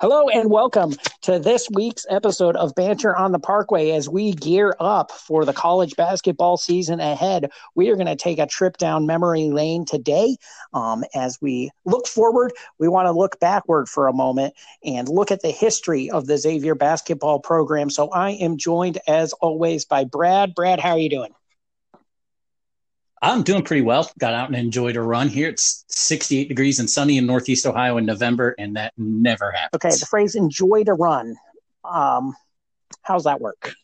Hello and welcome to this week's episode of Banners on the Parkway. As we gear up for the college basketball season ahead, we are going to take a trip down memory lane today. Um, as we look forward, we want to look backward for a moment and look at the history of the Xavier basketball program. So I am joined, as always, by Brad. Brad, how are you doing? I'm doing pretty well. Got out and enjoyed a run here. It's 68 degrees and sunny in Northeast Ohio in November, and that never happens. Okay, the phrase "enjoyed a run." Um, how's that work?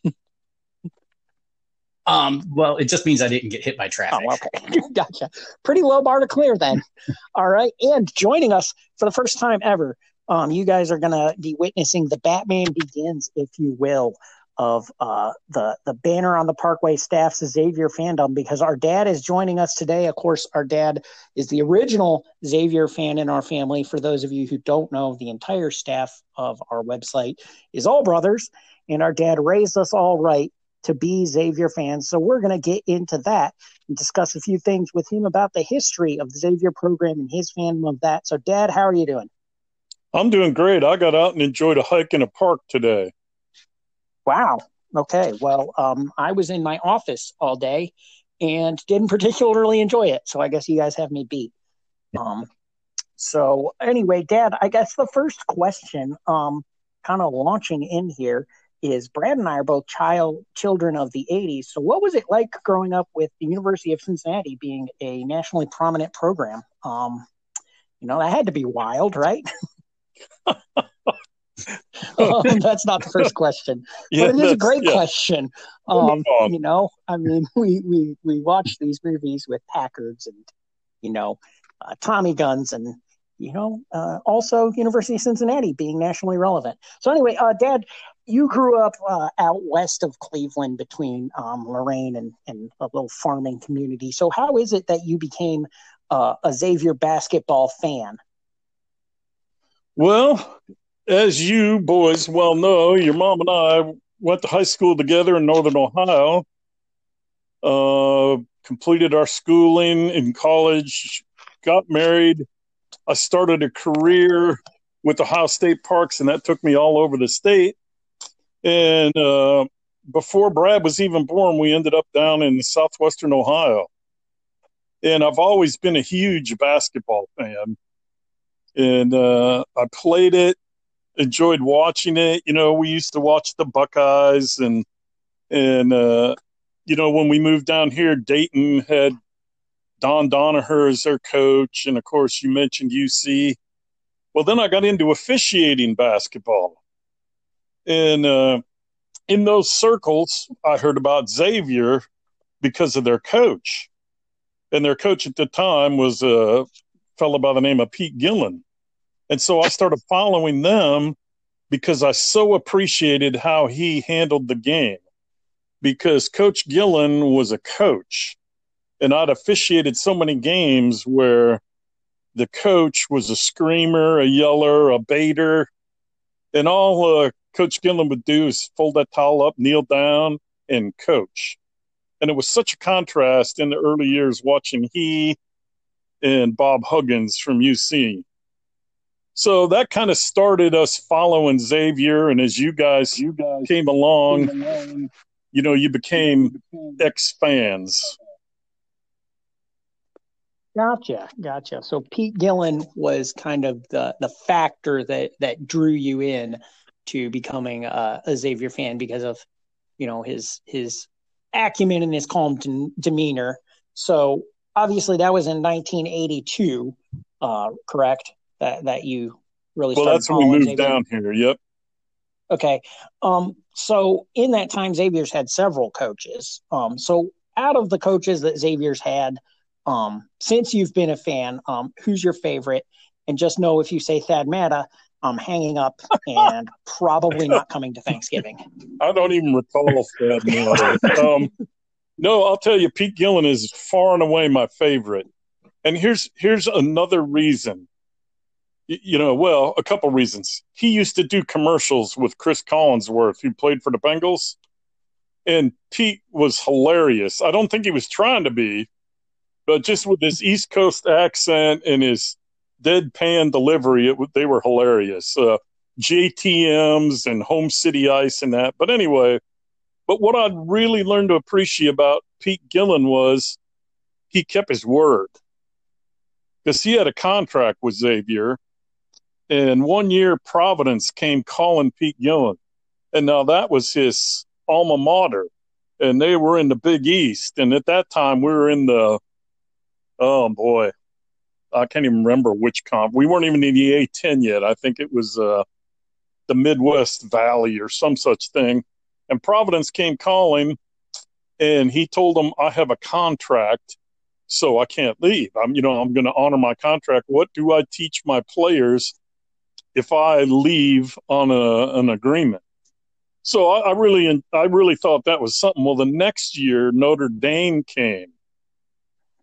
um, well, it just means I didn't get hit by traffic. Oh, okay, gotcha. Pretty low bar to clear then. All right, and joining us for the first time ever, um, you guys are going to be witnessing the Batman Begins, if you will of uh, the the banner on the Parkway staff's Xavier fandom because our dad is joining us today. Of course, our dad is the original Xavier fan in our family. For those of you who don't know, the entire staff of our website is all brothers, and our dad raised us all right to be Xavier fans. So we're going to get into that and discuss a few things with him about the history of the Xavier program and his fandom of that. So, Dad, how are you doing? I'm doing great. I got out and enjoyed a hike in a park today. Wow. Okay. Well, um, I was in my office all day and didn't particularly enjoy it. So I guess you guys have me beat. Um, so anyway, Dad, I guess the first question, um, kind of launching in here, is Brad and I are both child children of the '80s. So what was it like growing up with the University of Cincinnati being a nationally prominent program? Um, you know, that had to be wild, right? um, that's not the first question, yeah, but it is a great yeah. question. Um, you know, I mean, we we we watch these movies with Packards and you know uh, Tommy guns and you know uh, also University of Cincinnati being nationally relevant. So anyway, uh, Dad, you grew up uh, out west of Cleveland between um, Lorain and and a little farming community. So how is it that you became uh, a Xavier basketball fan? Well, as you boys well know, your mom and I went to high school together in Northern Ohio, uh, completed our schooling in college, got married. I started a career with Ohio State Parks, and that took me all over the state. And uh, before Brad was even born, we ended up down in southwestern Ohio. And I've always been a huge basketball fan. And uh, I played it enjoyed watching it. You know, we used to watch the Buckeyes and and uh, you know when we moved down here, Dayton had Don Donoher as their coach, and of course you mentioned UC. Well, then I got into officiating basketball, and uh, in those circles, I heard about Xavier because of their coach, and their coach at the time was a fellow by the name of Pete Gillen and so I started following them because I so appreciated how he handled the game. Because Coach Gillen was a coach, and I'd officiated so many games where the coach was a screamer, a yeller, a baiter, and all uh, Coach Gillen would do is fold that towel up, kneel down, and coach. And it was such a contrast in the early years watching he and Bob Huggins from UC so that kind of started us following Xavier, and as you guys, you guys came along, came along you know, you became ex fans. Gotcha, gotcha. So Pete Gillen was kind of the the factor that that drew you in to becoming a, a Xavier fan because of you know his his acumen and his calm de- demeanor. So obviously that was in 1982, uh, correct? That that you really well that's when we moved Xavier. down here. Yep. Okay. Um so in that time xavier's had several coaches. Um so out of the coaches that xavier's had um since you've been a fan um who's your favorite? And just know if you say thad matta i'm hanging up and probably not coming to thanksgiving. I don't even recall thad matta. Um no i'll tell you pete gillen is far and away my favorite. And here's here's another reason you know, well, a couple reasons. He used to do commercials with Chris Collinsworth, who played for the Bengals. and Pete was hilarious. I don't think he was trying to be, but just with his East Coast accent and his deadpan delivery, it, they were hilarious. Uh, JTMs and Home City Ice and that. But anyway, but what I really learned to appreciate about Pete Gillen was he kept his word because he had a contract with Xavier. And one year, Providence came calling Pete Gillen. And now that was his alma mater. And they were in the Big East. And at that time, we were in the, oh boy, I can't even remember which comp. We weren't even in the A10 yet. I think it was uh, the Midwest Valley or some such thing. And Providence came calling, and he told them, "I have a contract, so I can't leave. I'm, you know, I'm going to honor my contract. What do I teach my players if I leave on a, an agreement?" So I, I really, I really thought that was something. Well, the next year Notre Dame came,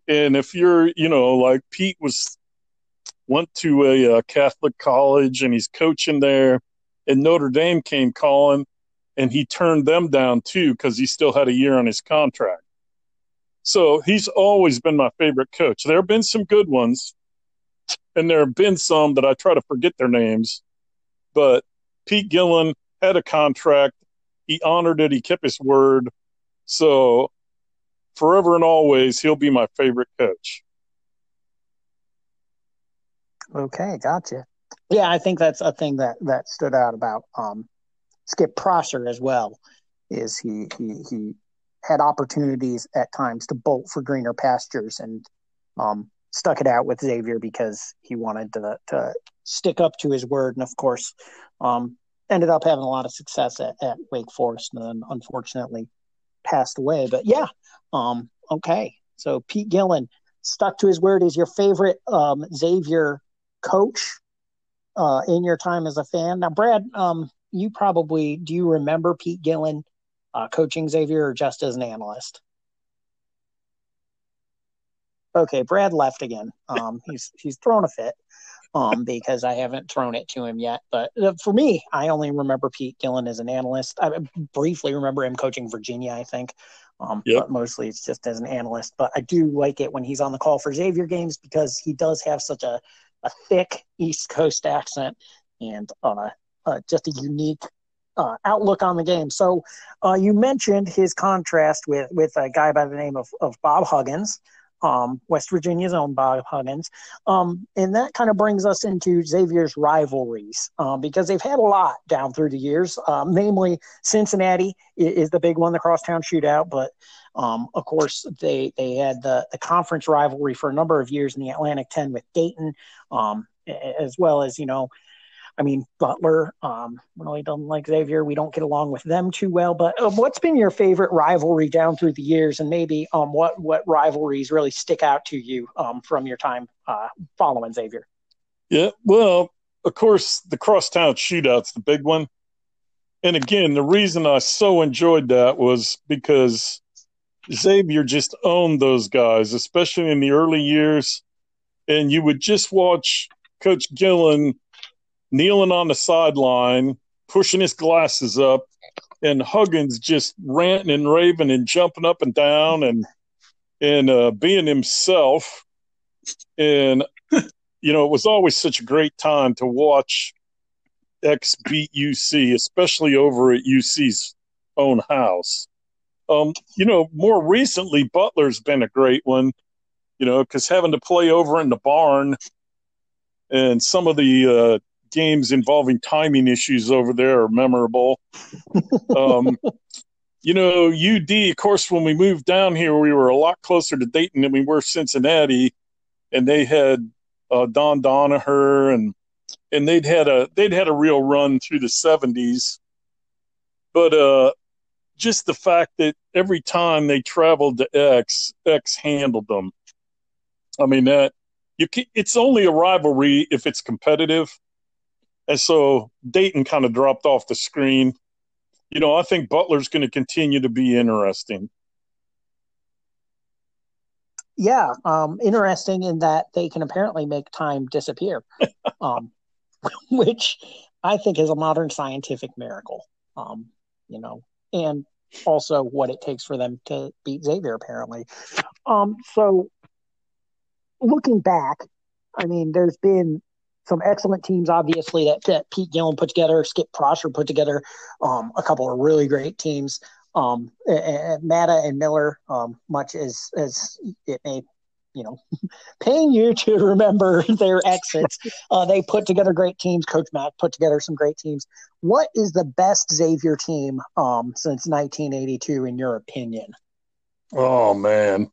and if you're, you know, like Pete was went to a, a, Catholic college and he's coaching there, and Notre Dame came calling, and he turned them down too because he still had a year on his contract. So he's always been my favorite coach. There have been some good ones, and there have been some that I try to forget their names, but Pete Gillen had a contract. He honored it. He kept his word. So forever and always, he'll be my favorite coach. Okay, gotcha. Yeah, I think that's a thing that that stood out about um, Skip Prosser as well. Is he he he had opportunities at times to bolt for greener pastures and um, stuck it out with Xavier because he wanted to to stick up to his word, and of course, um, ended up having a lot of success at, at Wake Forest, and then unfortunately passed away. But yeah, um, okay. So Pete Gillen stuck to his word. Is your favorite um, Xavier coach uh, in your time as a fan? Now, Brad, um, you probably do you remember Pete Gillen uh, coaching Xavier or just as an analyst? Okay, Brad left again. Um, he's he's thrown a fit um, because I haven't thrown it to him yet. But uh, for me, I only remember Pete Gillen as an analyst. I briefly remember him coaching Virginia, I think. Um, yep. But mostly it's just as an analyst. But I do like it when he's on the call for Xavier games because he does have such a, a thick East Coast accent and uh, uh, just a unique uh, outlook on the game. So uh, you mentioned his contrast with with a guy by the name of, of Bob Huggins um, West Virginia's owned by Huggins. Um, and that kind of brings us into Xavier's rivalries um, because they've had a lot down through the years. Um, namely, Cincinnati is the big one, the crosstown shootout. But um, of course, they they had the, the conference rivalry for a number of years in the Atlantic 10 with Dayton, um, as well as, you know, I mean, Butler um, really doesn't like Xavier. We don't get along with them too well. But uh, what's been your favorite rivalry down through the years, and maybe um, what what rivalries really stick out to you um, from your time uh, following Xavier? Yeah, well, of course, the crosstown shootout's the big one. And again, the reason I so enjoyed that was because Xavier just owned those guys, especially in the early years. And you would just watch Coach Gillen kneeling on the sideline, pushing his glasses up, and Huggins just ranting and raving and jumping up and down and and uh, being himself. And you know, it was always such a great time to watch X beat UC, especially over at UC's own house. Um, you know, more recently, Butler's been a great one. You know, because having to play over in the barn and some of the uh, games involving timing issues over there are memorable. um, you know, UD, of course, when we moved down here, we were a lot closer to Dayton than we were Cincinnati, and they had uh, Don Donoher and and they'd had a they'd had a real run through the seventies. But uh, just the fact that every time they traveled to X, X handled them. I mean that you can, it's only a rivalry if it's competitive and so Dayton kind of dropped off the screen. You know, I think Butler's going to continue to be interesting. Yeah, um, interesting in that they can apparently make time disappear, um, which I think is a modern scientific miracle. Um, you know, and also what it takes for them to beat Xavier, apparently. Um, so looking back, I mean, there's been some excellent teams, obviously, that, that Pete Gillen put together, Skip Prosser put together, um, a couple of really great teams. Um, Matta and Miller, um, much as as it may, you know, paying you to remember their exits, uh, they put together great teams. Coach Mack put together some great teams. What is the best Xavier team um, since 1982, in your opinion? Oh man,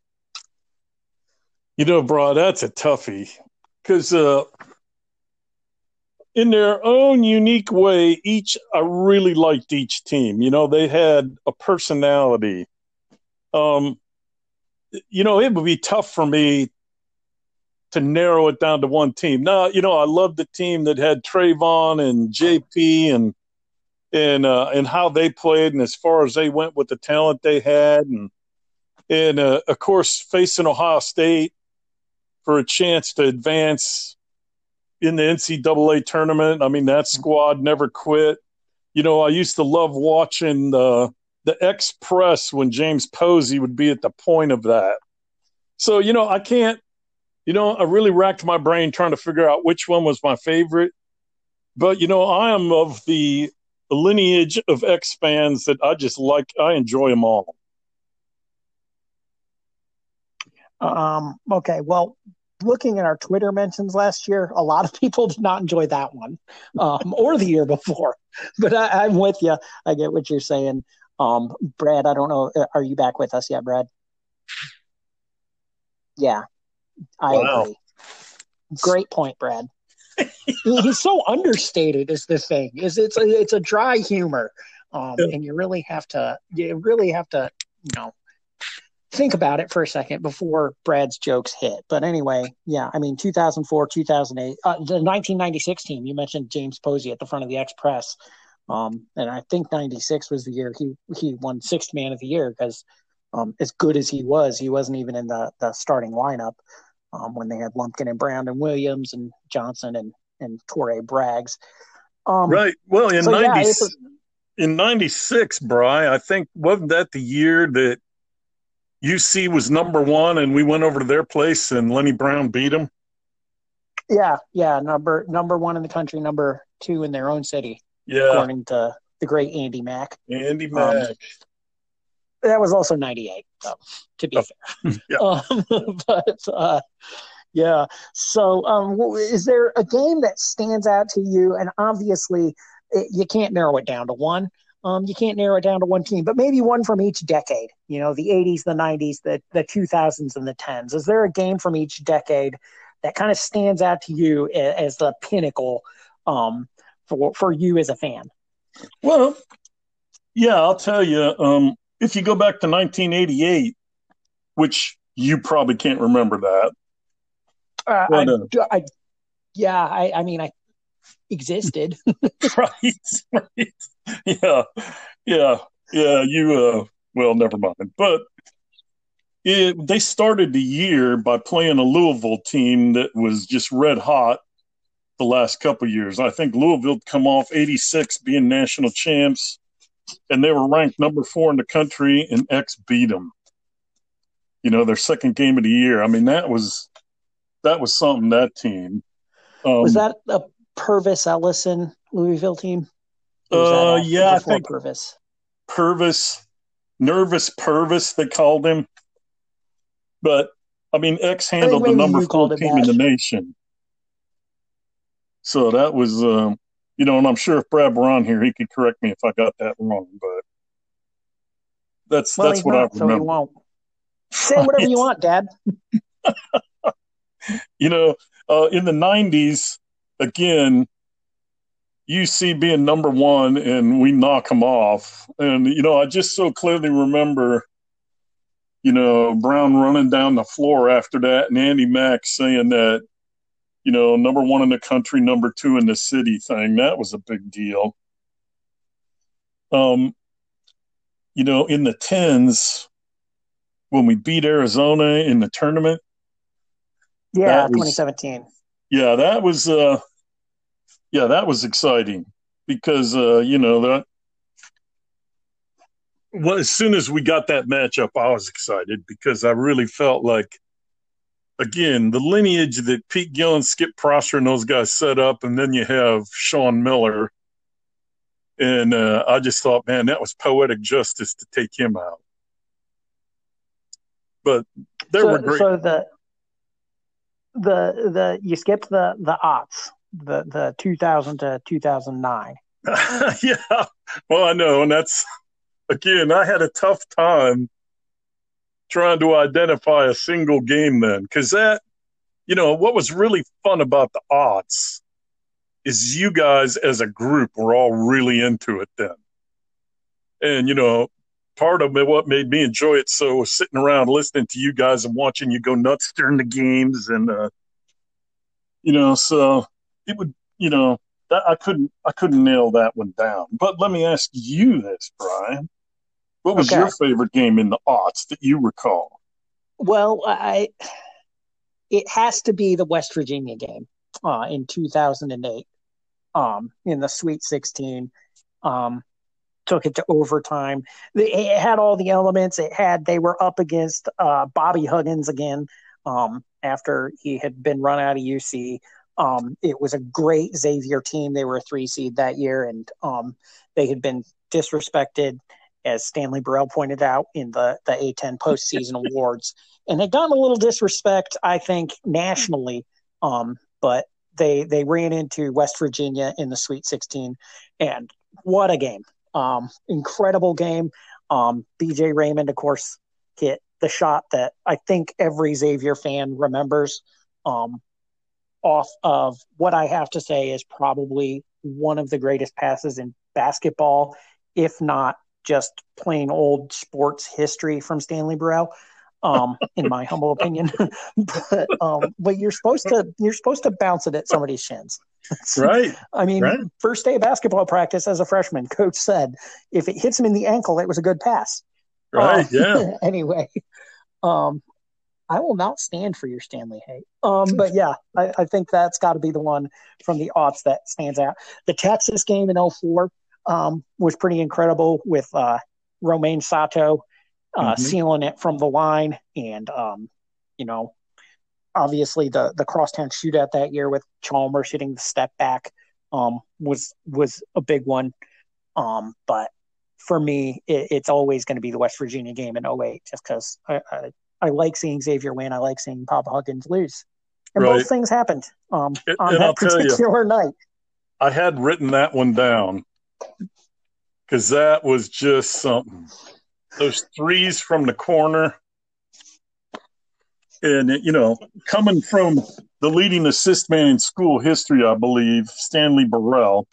you know, bro, that's a toughie because uh, in their own unique way, each I really liked each team. You know, they had a personality. Um, you know, it would be tough for me to narrow it down to one team. Now, you know, I love the team that had Trayvon and JP and and uh, and how they played and as far as they went with the talent they had and and uh, of course facing Ohio State for a chance to advance in the NCAA tournament. I mean, that squad never quit. You know, I used to love watching the the Express when James Posey would be at the point of that. So, you know, I can't, you know, I really racked my brain trying to figure out which one was my favorite. But, you know, I am of the lineage of X fans that I just like, I enjoy them all. Um, okay. Well, looking at our Twitter mentions last year, a lot of people did not enjoy that one, um, or the year before. But I, am with you. I get what you're saying. Um, Brad, I don't know. Uh, are you back with us yet, Brad? Yeah, I wow. agree. Great point, Brad. He's so understated. Is the thing? Is it's a, it's a dry humor, um, and you really have to you really have to you know think about it for a second before Brad's jokes hit. But anyway, yeah, I mean, 2004, 2008, uh, the 1996 team, you mentioned James Posey at the front of the Express. Um, and I think 96 was the year he, he won sixth man of the year because um, as good as he was, he wasn't even in the, the starting lineup um, when they had Lumpkin and Brown and Williams and Johnson and, and Torraye Braggs. Um, right. Well, in, so 90, yeah, in 96, Bry, I think, wasn't that the year that UC was number one, and we went over to their place, and Lenny Brown beat them. Yeah, yeah, number number one in the country, number two in their own city. Yeah, according to the great Andy Mack. Andy um, Mack. Um, that was also '98, so, to be oh, fair. Yeah. Um, but uh, yeah, so um, is there a game that stands out to you? And obviously, it, you can't narrow it down to one. Um, you can't narrow it down to one team, but maybe one from each decade. You know, the 80s, the 90s, the the 2000s, and the 10s. Is there a game from each decade that kind of stands out to you as the pinnacle um, for for you as a fan? Well, yeah, I'll tell you. Um, if you go back to 1988, which you probably can't remember that. Uh, but, uh, I, I, yeah, I, I mean, I existed. right, right. Yeah, yeah, yeah. You, uh, well, never mind. But it, they started the year by playing a Louisville team that was just red hot the last couple years. I think Louisville come off 86 being national champs, and they were ranked number four in the country, and X beat them. You know, their second game of the year. I mean, that was that was something. That team um, was that a Pervis Ellison Louisville team? Uh, yeah, I think Pervis. Pervis, nervous Pervis, they called him. But I mean, X handled the number four team in the nation. So that was, um, you know, and I'm sure if Brad were on here, he could correct me if I got that wrong. But that's well, that's what not, I remember. So won't. Say whatever you want, Dad. you know, uh, in the '90s, again, UC being number one and we knock them off. And, you know, I just so clearly remember, you know, Brown running down the floor after that and Andy Mack saying that, you know, number one in the country, number two in the city thing. That was a big deal. Um, you know, in the tens, when we beat Arizona in the tournament. Yeah, was, 2017 yeah, that was uh, yeah, that was exciting because uh, you know that well, as soon as we got that matchup, I was excited because I really felt like, again, the lineage that Pete Gillen Skip Prosser and those guys set up, and then you have Sean Miller. And uh, I just thought, man, that was poetic justice to take him out. But they so, were great. So the the the you skipped the the aughts, the the 2000 to 2009. yeah, well, I know, and that's again, I had a tough time trying to identify a single game then because that, you know, what was really fun about the odds is you guys as a group were all really into it then. And, you know, part of what made me enjoy it so was sitting around listening to you guys and watching you go nuts during the games. And, uh, you know, so it would, you know, that I couldn't, I couldn't nail that one down. But let me ask you this, Brian. What was okay. your favorite game in the aughts that you recall? Well, I it has to be the West Virginia game uh, in 2008 um, in the Sweet 16. Um, took it to overtime. It had all the elements. It had they were up against uh, Bobby Huggins again um, after he had been run out of UC. Um, it was a great Xavier team. They were a three seed that year, and um, they had been disrespected as Stanley Burrell pointed out in the the A10 postseason awards, and they got a little disrespect, I think, nationally. Um, but they they ran into West Virginia in the Sweet 16, and what a game! Um, incredible game. Um, BJ Raymond, of course, hit the shot that I think every Xavier fan remembers. Um, off of what I have to say is probably one of the greatest passes in basketball, if not just plain old sports history from Stanley Burrell, um, in my humble opinion. but um, but you're supposed to you're supposed to bounce it at somebody's shins. right. I mean, right. first day of basketball practice as a freshman, coach said if it hits him in the ankle, it was a good pass. Right. Um, yeah. anyway, um, I will not stand for your Stanley hate. Um, but yeah, I, I think that's got to be the one from the aughts that stands out. The Texas game in 04, um, was pretty incredible with uh, Romain Sato uh, mm-hmm. sealing it from the line, and um, you know, obviously the the crosstown shootout that year with Chalmers hitting the step back um, was was a big one. Um, but for me, it, it's always going to be the West Virginia game in 08, just because I, I, I, like seeing Xavier win. I like seeing Papa Huggins lose. And right. both things happened um, on that I'll particular night. I had written that one down because that was just something. Those threes from the corner, and you know, coming from the leading assist man in school history, I believe Stanley Burrell.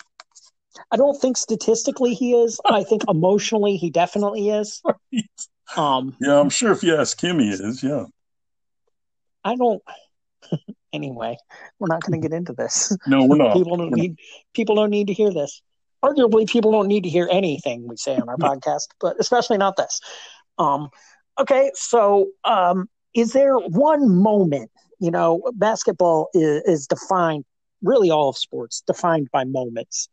I don't think statistically he is. I think emotionally he definitely is. Um, yeah, I'm sure if you ask him, he is. Yeah. I don't. anyway, we're not going to get into this. No, we're not. people don't we're need. Not. People don't need to hear this arguably people don't need to hear anything we say on our podcast, but especially not this. Um, okay, so um, is there one moment? You know, basketball is, is defined. Really, all of sports defined by moments.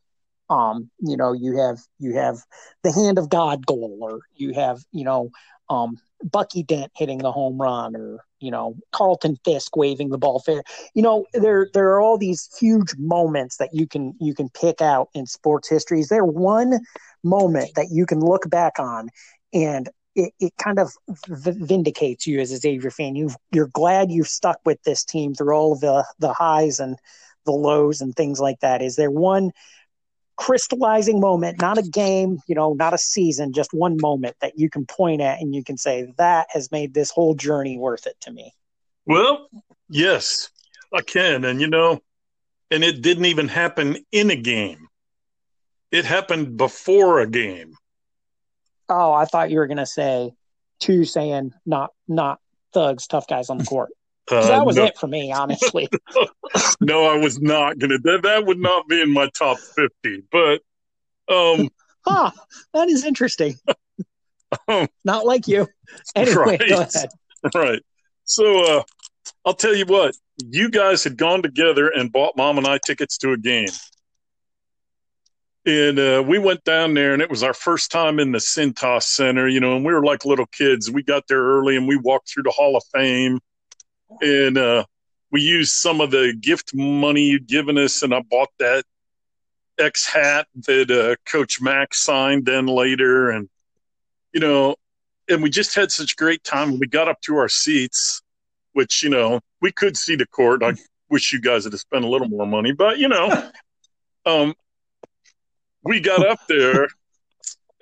Um, you know, you have you have the hand of God goal, or you have you know um, Bucky Dent hitting the home run, or you know Carlton Fisk waving the ball fair. You know there there are all these huge moments that you can you can pick out in sports history. Is there one moment that you can look back on and it, it kind of vindicates you as a Xavier fan. You you're glad you've stuck with this team through all the the highs and the lows and things like that. Is there one crystallizing moment, not a game, you know, not a season, just one moment that you can point at and you can say that has made this whole journey worth it to me. Well, yes, I can. And, you know, and it didn't even happen in a game, it happened before a game. Oh, I thought you were going to say Tu saying not, not thugs, tough guys on the court. Uh, that was no. it for me, honestly. no, I was not gonna. That that would not be in my top fifty. But, um, huh, that is interesting. Um, not like you. Anyway, right, go ahead. Right. So, uh, I'll tell you what. You guys had gone together and bought mom and I tickets to a game. And uh, we went down there, and it was our first time in the Cintas Center, you know, and we were like little kids. We got there early and we walked through the Hall of Fame. And uh, we used some of the gift money you'd given us, and I bought that X hat that uh, Coach Mack signed then later. And, you know, and we just had such great time. We got up to our seats, which, you know, we could see the court. I wish you guys had spent a little more money, but, you know, um, we got up there.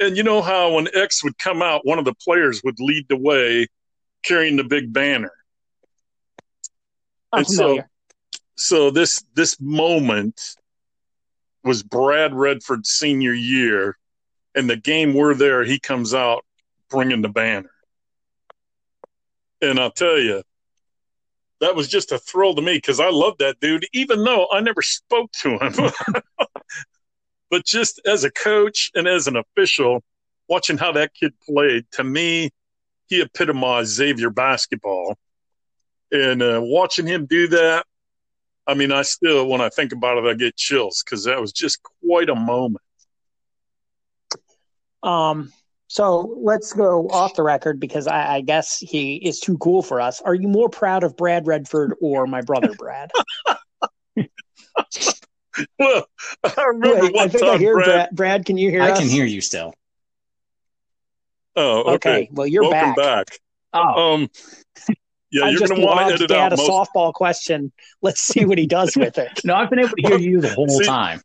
And you know how when X would come out, one of the players would lead the way carrying the big banner. I'm and so, so this this moment was Brad Redford's senior year, and the game we're there, he comes out bringing the banner, and I'll tell you, that was just a thrill to me because I love that dude, even though I never spoke to him. but just as a coach and as an official, watching how that kid played, to me, he epitomized Xavier basketball. And uh, watching him do that, I mean, I still, when I think about it, I get chills because that was just quite a moment. Um, so let's go off the record because I, I guess he is too cool for us. Are you more proud of Brad Redford or my brother Brad? Well, I remember Wait, I one think I time, hear Brad. Brad. Brad, can you hear me? I us? can hear you still. Oh, okay. Okay, well you're Welcome back. back. Oh, Um, yeah, I you're just going to want to lobbed edit Dad out a most. softball question. Let's see what he does with it. no, I've been able to hear you the whole See- time.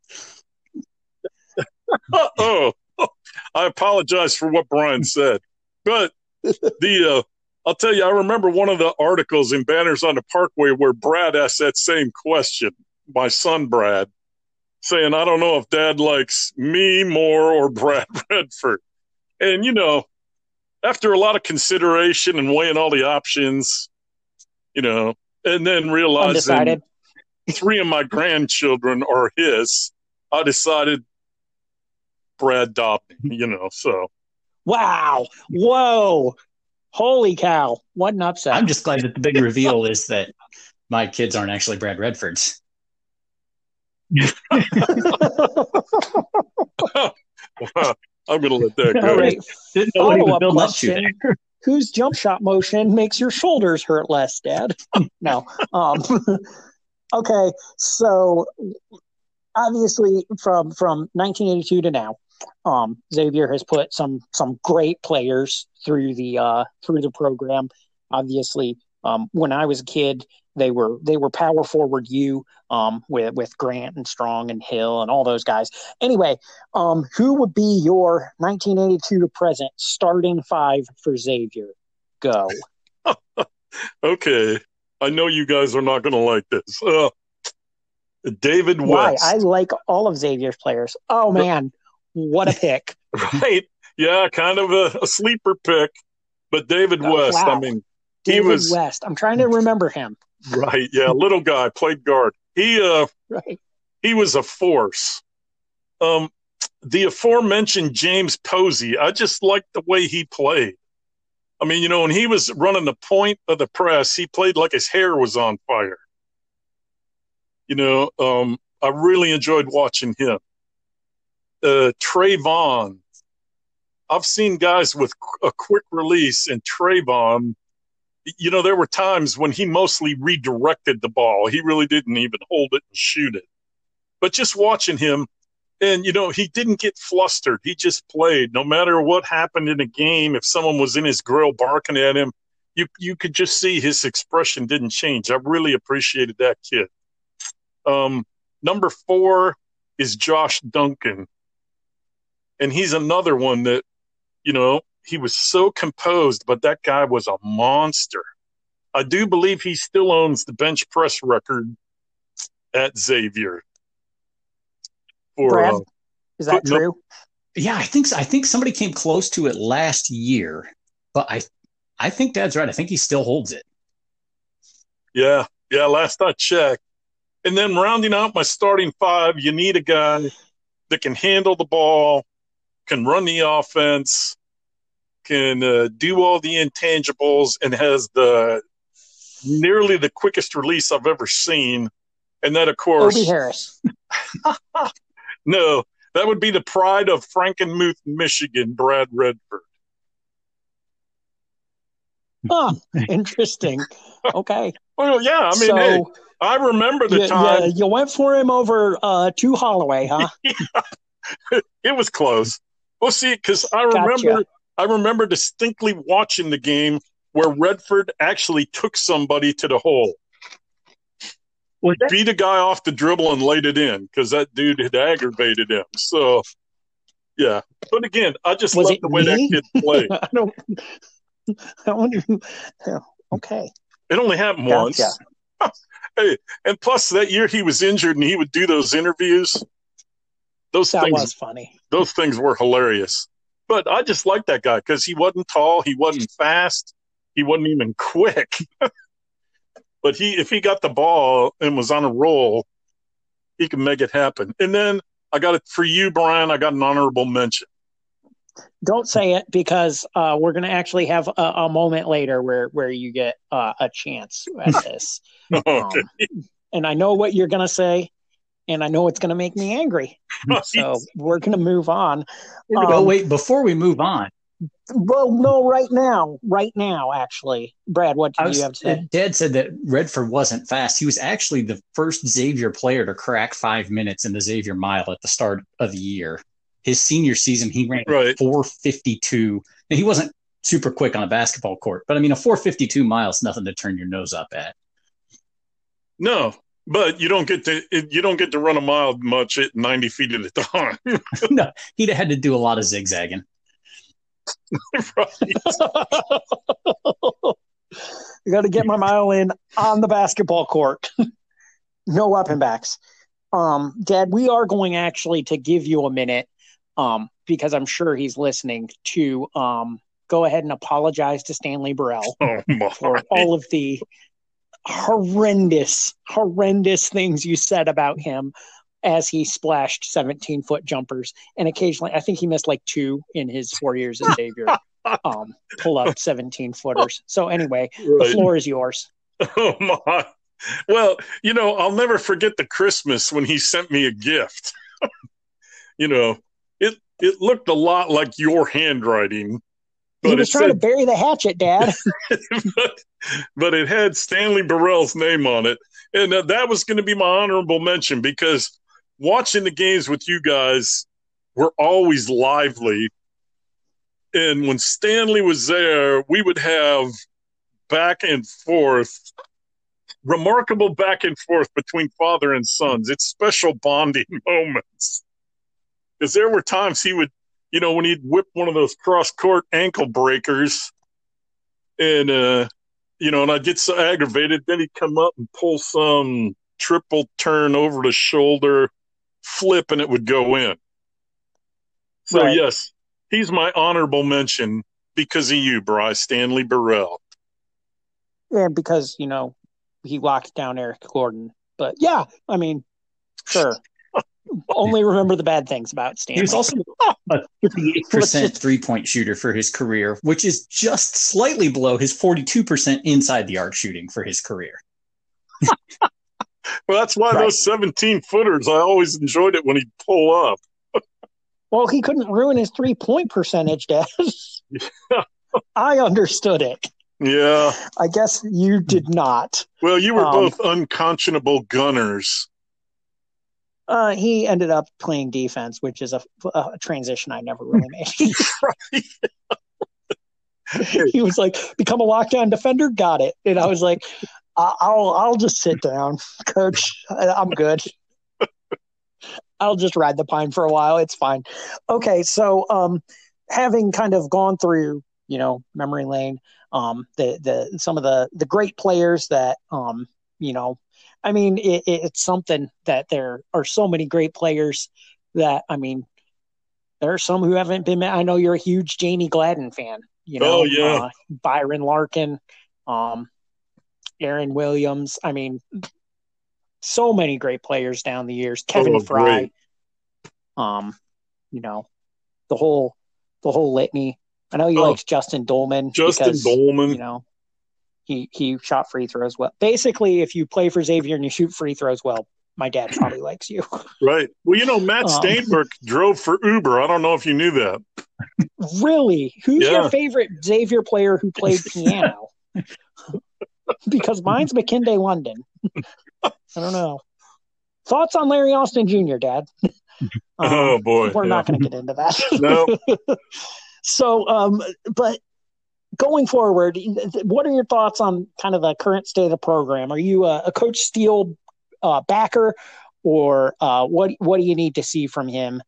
oh, I apologize for what Brian said, but the uh, I'll tell you, I remember one of the articles in Banners on the Parkway where Brad asked that same question. My son Brad, saying, "I don't know if Dad likes me more or Brad Redford," and you know, after a lot of consideration and weighing all the options, you know, and then realizing Undecided. three of my grandchildren are his, I decided Brad Dobney, you know, so Wow. Whoa. Holy cow. What an upset. I'm just glad that the big reveal is that my kids aren't actually Brad Redford's. I'm going to let that go. All right. Didn't know what he was Follow-up building up to there. Whose jump shot motion makes your shoulders hurt less, Dad? no. Um, okay. So obviously from from 1982 to now, um, Xavier has put some some great players through the uh, through the program. Obviously, um, when I was a kid, they were they were power forward you um, with with Grant and Strong and Hill and all those guys. Anyway, um, who would be your 1982 to present starting five for Xavier? Go. Okay. I know you guys are not going to like this. Uh, David Why? West. I like all of Xavier's players. Oh man, what a pick! right? Yeah, kind of a, a sleeper pick. But David Oh, West, wow. I mean, David was West. I'm trying to remember him. right. Yeah, little guy, played guard. He uh Right. he was a force. Um, the aforementioned James Posey, I just liked the way he played. I mean, you know, when he was running the point of the press, he played like his hair was on fire. You know, um, I really enjoyed watching him. Uh, Trayvon, I've seen guys with a quick release, and Trayvon, you know, there were times when he mostly redirected the ball. He really didn't even hold it and shoot it. But just watching him, and you know, he didn't get flustered. He just played. No matter what happened in a game, if someone was in his grill barking at him, you you could just see his expression didn't change. I really appreciated that kid. Um, number four is Josh Duncan, and he's another one that, you know, he was so composed, but that guy was a monster. I do believe he still owns the bench press record at Xavier. For Brad? uh, Is that Nope. true? Yeah, I think so. I think somebody came close to it last year, but I I think Dad's right. I think he still holds it. Yeah, yeah, last I checked. And then rounding out my starting five, you need a guy that can handle the ball, can run the offense, can uh, do all the intangibles, and has the nearly the quickest release I've ever seen. And that, of course, Obi Harris. no, that would be the pride of Frankenmuth, Michigan, Brad Redford. Huh, interesting. Okay. Well, yeah, I mean, so, hey, I remember the you, time. you, you went for him over uh, Tu Holloway, huh? yeah. it was close. Well, see, because I remember, Gotcha. I remember distinctly watching the game where Redford actually took somebody to the hole, Was that, beat a guy off the dribble, and laid it in because that dude had aggravated him. So, yeah. But again, I just love the way me? that kid played. I don't. I wonder. who- yeah, Okay. It only happened Gotcha. once. hey, and plus that year he was injured and he would do those interviews. Those That things, was funny. those things were hilarious. But I just liked that guy because he wasn't tall, he wasn't fast, he wasn't even quick. but he, if he got the ball and was on a roll, he could make it happen. And then I got it for you, Brian. I got an honorable mention. Don't say it because uh, we're going to actually have a, a moment later where where you get uh, a chance at this. Okay. Um, and I know what you're going to say, and I know it's going to make me angry. So we're going to move on. oh, Um, wait, before we move on, Well, no, right now, right now, actually, Brad, what I do was, you have to say? Dad said that Redford wasn't fast. He was actually the first Xavier player to crack five minutes in the Xavier mile at the start of the year. His senior season, he ran Right. 452. And he wasn't super quick on a basketball court, but I mean, a 452 mile is nothing to turn your nose up at. No, but you don't get to you don't get to run a mile much at ninety feet at a time. no, he'd have had to do a lot of zigzagging. right. you got to get my mile in on the basketball court. no weapon backs. Um, Dad, we are going actually to give you a minute, um, because I'm sure he's listening to um, go ahead and apologize to Stanley Burrell Oh for all of the horrendous, horrendous things you said about him as he splashed 17 foot jumpers. And occasionally, I think he missed like two in his four years at Xavier, um, pull up 17 footers. So, anyway, the floor is yours. Oh my. Well, you know, I'll never forget the Christmas when he sent me a gift. you know, it it looked a lot like your handwriting, but was it trying to bury the hatchet, Dad. but, but it had Stanley Burrell's name on it, and uh, that was going to be my honorable mention because watching the games with you guys were always lively, and when Stanley was there, we would have back and forth remarkable back and forth between father and sons. It's special bonding moments. Because there were times he would, you know, when he'd whip one of those cross court ankle breakers and, uh, you know, and I'd get so aggravated, then he'd come up and pull some triple turn over the shoulder flip and it would go in. So, Right. yes, he's my honorable mention because of you, Bryce Stanley Burrell. yeah, because, you know, he locked down Eric Gordon. But yeah, I mean, sure. Only remember the bad things about Stanley. He was also a 38% three point shooter for his career, which is just slightly below his 42% inside the arc shooting for his career. Well, that's why Right. those 17 footers, I always enjoyed it when he'd pull up. Well, he couldn't ruin his three point percentage, Dad. I understood it. Yeah. I guess you did not. Well, you were Um, both unconscionable gunners. Uh, he ended up playing defense, which is a, a transition I never really made. he was like, "Become a lockdown defender." Got it. And I was like, I- "I'll I'll just sit down, coach. I'm good. I'll just ride the pine for a while. It's fine." Okay, so um, having kind of gone through, you know, memory lane, um, the the some of the the great players that um, you know, I mean, it, it, it's something that there are so many great players that I mean. There are some who haven't been. I know you're a huge Jamie Gladden fan. You know, Oh, yeah. uh, Byron Larkin, um, Aaron Williams. I mean, so many great players down the years. Kevin Oh, Frey. great. Um, you know, the whole the whole litany. I know you Oh. likes Justin Doellman. Justin because, Doellman. You know, he he shot free throws well. Basically, if you play for Xavier and you shoot free throws well, my dad probably likes you. Right. Well, you know, Matt um, Stainbrook drove for Uber. I don't know if you knew that. Really? Who's yeah. your favorite Xavier player who played piano? because mine's Makinde London. I don't know. Thoughts on Larry Austin Jr., Dad? Um, oh boy, we're yeah. not going to get into that. no. so, um, but going forward, what are your thoughts on kind of the current state of the program? Are you a, a Coach Steel uh, backer, or uh, what? What do you need to see from him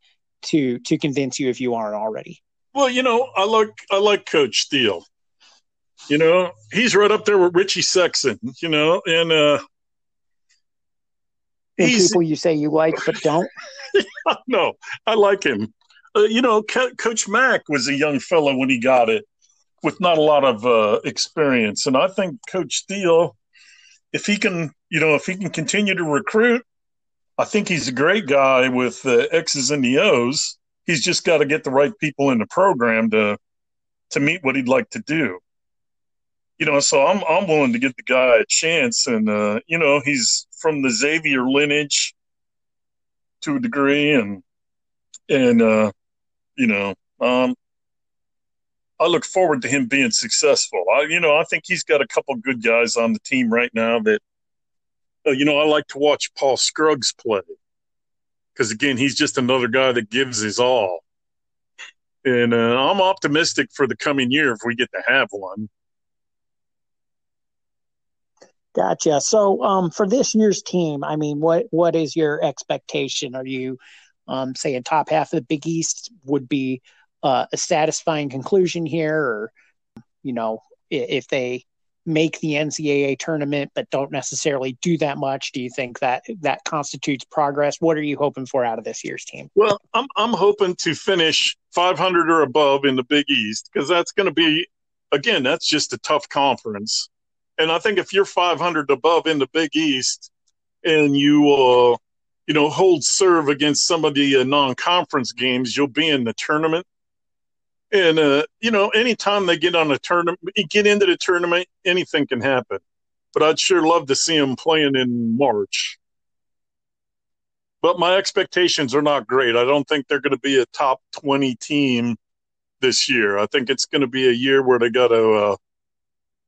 to to convince you if you aren't already? Well, you know, I like I like Coach Steel. You know, he's right up there with Richie Sexson. You know, and uh, and people you say you like but don't. no, I like him. Uh, you know, Coach Mack was a young fellow when he got it, with not a lot of uh, experience, and I think Coach Steel, if he can, you know, if he can continue to recruit, I think he's a great guy with the X's and the O's. He's just got to get the right people in the program to to meet what he'd like to do you know, so I'm I'm willing to give the guy a chance, and uh, you know, he's from the Xavier lineage to a degree, and and uh, you know, um, I look forward to him being successful. I, you know, I think he's got a couple good guys on the team right now that, uh, you know, I like to watch Paul Scruggs play because again, he's just another guy that gives his all, and uh, I'm optimistic for the coming year if we get to have one. Gotcha. So, um, for this year's team, I mean, what what is your expectation? Are you um, saying top half of the Big East would be uh, a satisfying conclusion here, or you know, if they make the NCAA tournament but don't necessarily do that much, do you think that that constitutes progress? What are you hoping for out of this year's team? Well, I'm I'm hoping to finish 500 or above in the Big East because that's going to be again, that's just a tough conference and I think if you're 500 above in the Big East and you, uh, you know, hold serve against some of the uh, non-conference games, you'll be in the tournament. And uh, you know, anytime they get on a tournament, get into the tournament, anything can happen. But I'd sure love to see them playing in March. But my expectations are not great. I don't think they're going to be a top 20 team this year. I think it's going to be a year where they got to uh,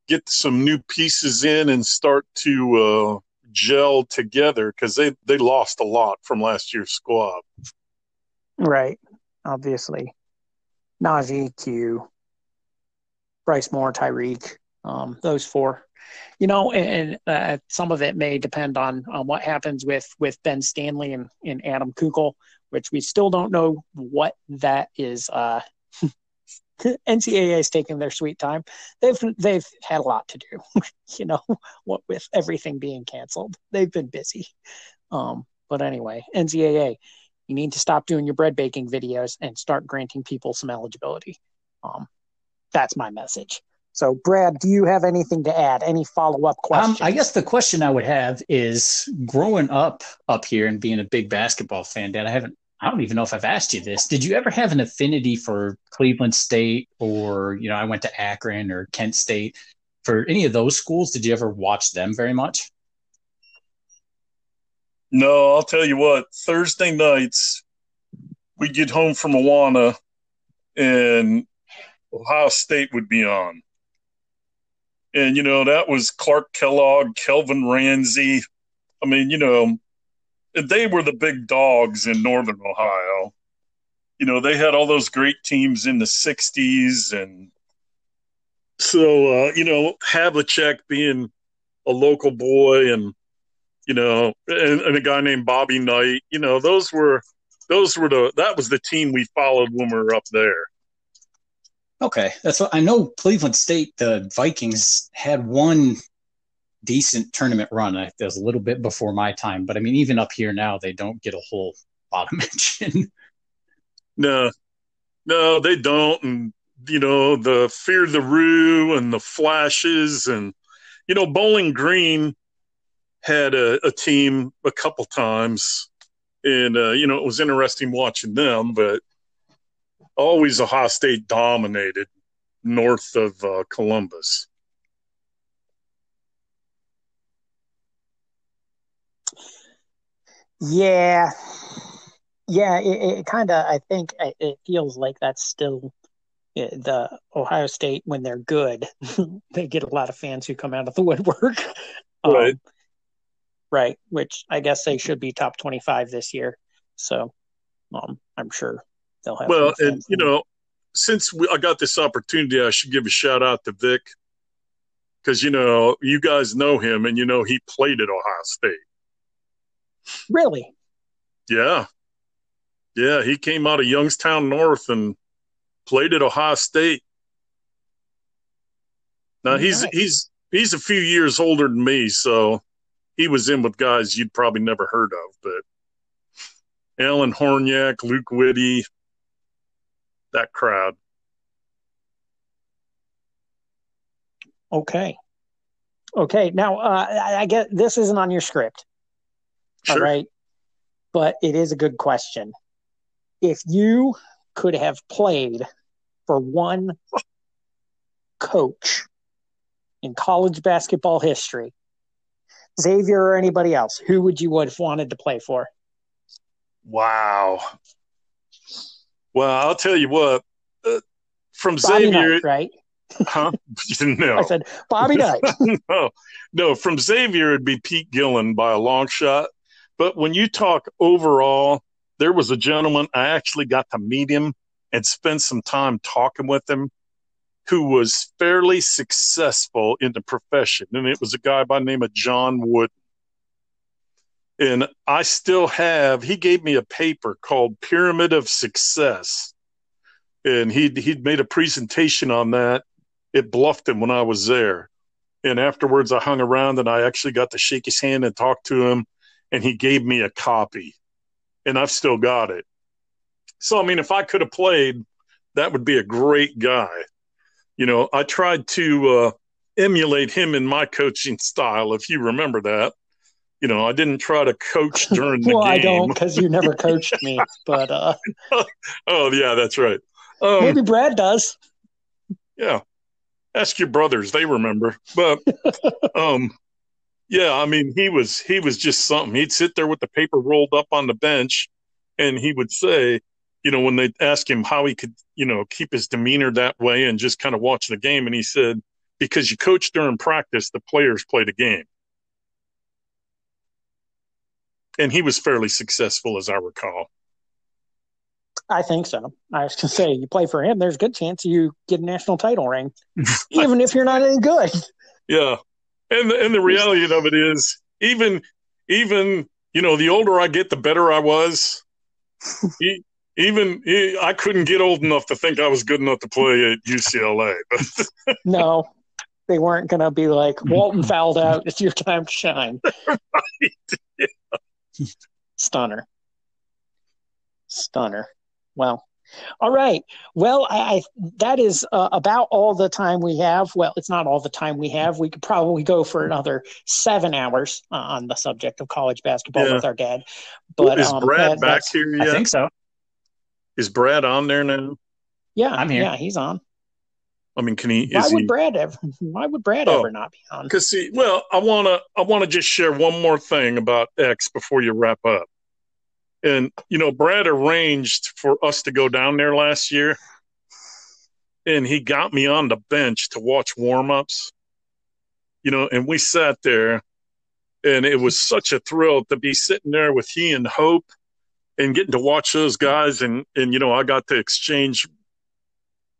get some new pieces in and start to uh, gel together because they they lost a lot from last year's squad. Right, obviously, Naji, Q, Bryce Moore, Tyrique, um, those four. You know, and uh, some of it may depend on on what happens with with Ben Stanley and, and Adam Kunkel, which we still don't know what that is uh, NCAA is taking their sweet time. They've they've had a lot to do, you know, what with everything being canceled. They've been busy. Um, but anyway, NCAA, you need to stop doing your bread baking videos and start granting people some eligibility. Um, that's my message. So, Brad, do you have anything to add? Any follow up questions? Um, I guess the question I would have is growing up up here and being a big basketball fan, Dad, I haven't I don't even know if I've asked you this. Did you ever have an affinity for Cleveland State or, you know, I went to Akron or Kent State? For any of those schools, did you ever watch them very much? No, I'll tell you what, Thursday nights, we'd get home from Awana and Ohio State would be on. And, you know, that was Clark Kellogg, Kelvin Ransey. I mean, you know, they were the big dogs in Northern Ohio. You know, they had all those great teams in the 60s. And so, uh, you know, Havlicek being a local boy and, you know, and, and, a guy named Bobby Knight, you know, those were, those were the, that was the team we followed when we were up there. Okay. That's what I know Cleveland State, the Vikings had one decent tournament run. It was a little bit before my time, but I mean, even up here now, they don't get a whole lot of mention. No, no, they don't. And, you know, the Fear the Roo and the Flashes and, you know, Bowling Green had a, a team a couple times. And, uh, you know, it was interesting watching them, but always Ohio State dominated north of uh, Columbus. Yeah, yeah. It, it kind of. I think it feels like that's still the Ohio State when they're good. they get a lot of fans who come out of the woodwork. Right. Um, right. Which I guess they should be top twenty-five this year. So, um, I'm sure they'll have. Well, and you know, since we, I got this opportunity, I should give a shout out to Vic because you know you guys know him and you know he played at Ohio State. Really? Yeah, yeah. He came out of Youngstown North and played at Ohio State. Now he's nice. he's he's a few years older than me, so he was in with guys you'd probably never heard of, but Allan Hornyak, Luke Witte, that crowd. Okay. Okay. Now, uh, I, I get this isn't on your script. Sure. All right. But it is a good question. If you could have played for one coach in college basketball history, Xavier or anybody else, who would you have wanted to play for? Wow. Well, I'll tell you what. Uh, from Bobby Xavier, Knight, right? Huh? no. I said Bobby Knight. no, no. From Xavier, it'd be Pete Gillen by a long shot. But when you talk overall, there was a gentleman I actually got to meet him and spend some time talking with him who was fairly successful in the profession. And it was a guy by the name of John Wooden. And I still have, he gave me a paper called Pyramid of Success. And he'd, he'd made a presentation on that it bluffed him when I was there. And afterwards, I hung around and I actually got to shake his hand and talk to him. And he gave me a copy, and I've still got it. So, I mean, if I could have played, that would be a great guy. You know, I tried to uh, emulate him in my coaching style, if you remember that. You know, I didn't try to coach during the well, game. I don't because you never coached me. But uh... oh yeah, that's right. Um, Maybe Brad does. Yeah, ask your brothers; they remember. But um, yeah, I mean, he was he was just something. He'd sit there with the paper rolled up on the bench, and he would say, you know, when they asked him how he could, you know, keep his demeanor that way and just kind of watch the game, and he said, because you coach during practice, the players play the game. And he was fairly successful, as I recall. I think so. I was going to say, you play for him, there's a good chance you get a national title ring, even if you're not any good. Yeah, and the, and the reality of it is, even even you know, the older I get, the better I was. even I couldn't get old enough to think I was good enough to play at UCLA. no, they weren't going to be like Walton fouled out. It's your time to shine. right. Yeah. Stunner. Stunner. Well, all right. Well, I, I that is uh, about all the time we have. Well, it's not all the time we have. We could probably go for another seven hours uh, on the subject of college basketball yeah. with our dad. But is um, Brad that, back here yet? I think so. Is Brad on there now? Yeah, I'm here. Yeah, he's on. I mean, can he? Why would he, Brad ever? Why would Brad oh, ever not be on? Because see, well, I wanna, I wanna just share one more thing about X before you wrap up. And, you know, Brad arranged for us to go down there last year. And he got me on the bench to watch warm ups, you know, and we sat there. And it was such a thrill to be sitting there with he and Hope and getting to watch those guys. And, and, you know, I got to exchange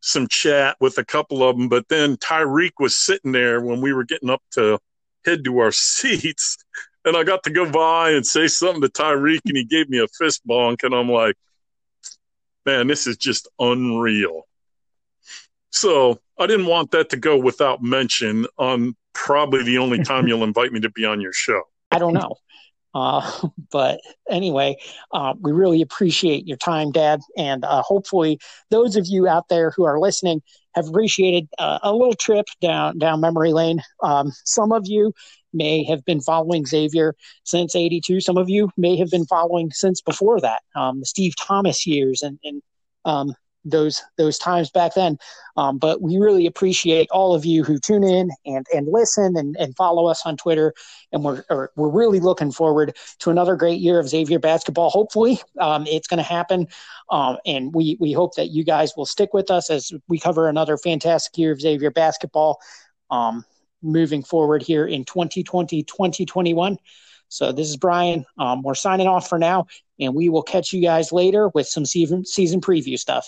some chat with a couple of them. But then Tyrique was sitting there when we were getting up to head to our seats and I got to go by and say something to Tyrique, and he gave me a fist bonk, and I'm like, man, this is just unreal. So I didn't want that to go without mention on probably the only time you'll invite me to be on your show. I don't know. Uh, but anyway, uh, we really appreciate your time, Dad. And uh, hopefully, those of you out there who are listening have appreciated uh, a little trip down down memory lane. Um, some of you may have been following Xavier since 82. Some of you may have been following since before that, um, the Steve Thomas years and, and um, those those times back then. Um, but we really appreciate all of you who tune in and and listen and, and follow us on Twitter. And we're we're really looking forward to another great year of Xavier basketball. Hopefully, um, it's going to happen. Um, and we we hope that you guys will stick with us as we cover another fantastic year of Xavier basketball. Um, moving forward here in 2020 2021 so this is Brian. Um, we're signing off for now, and we will catch you guys later with some season season preview stuff.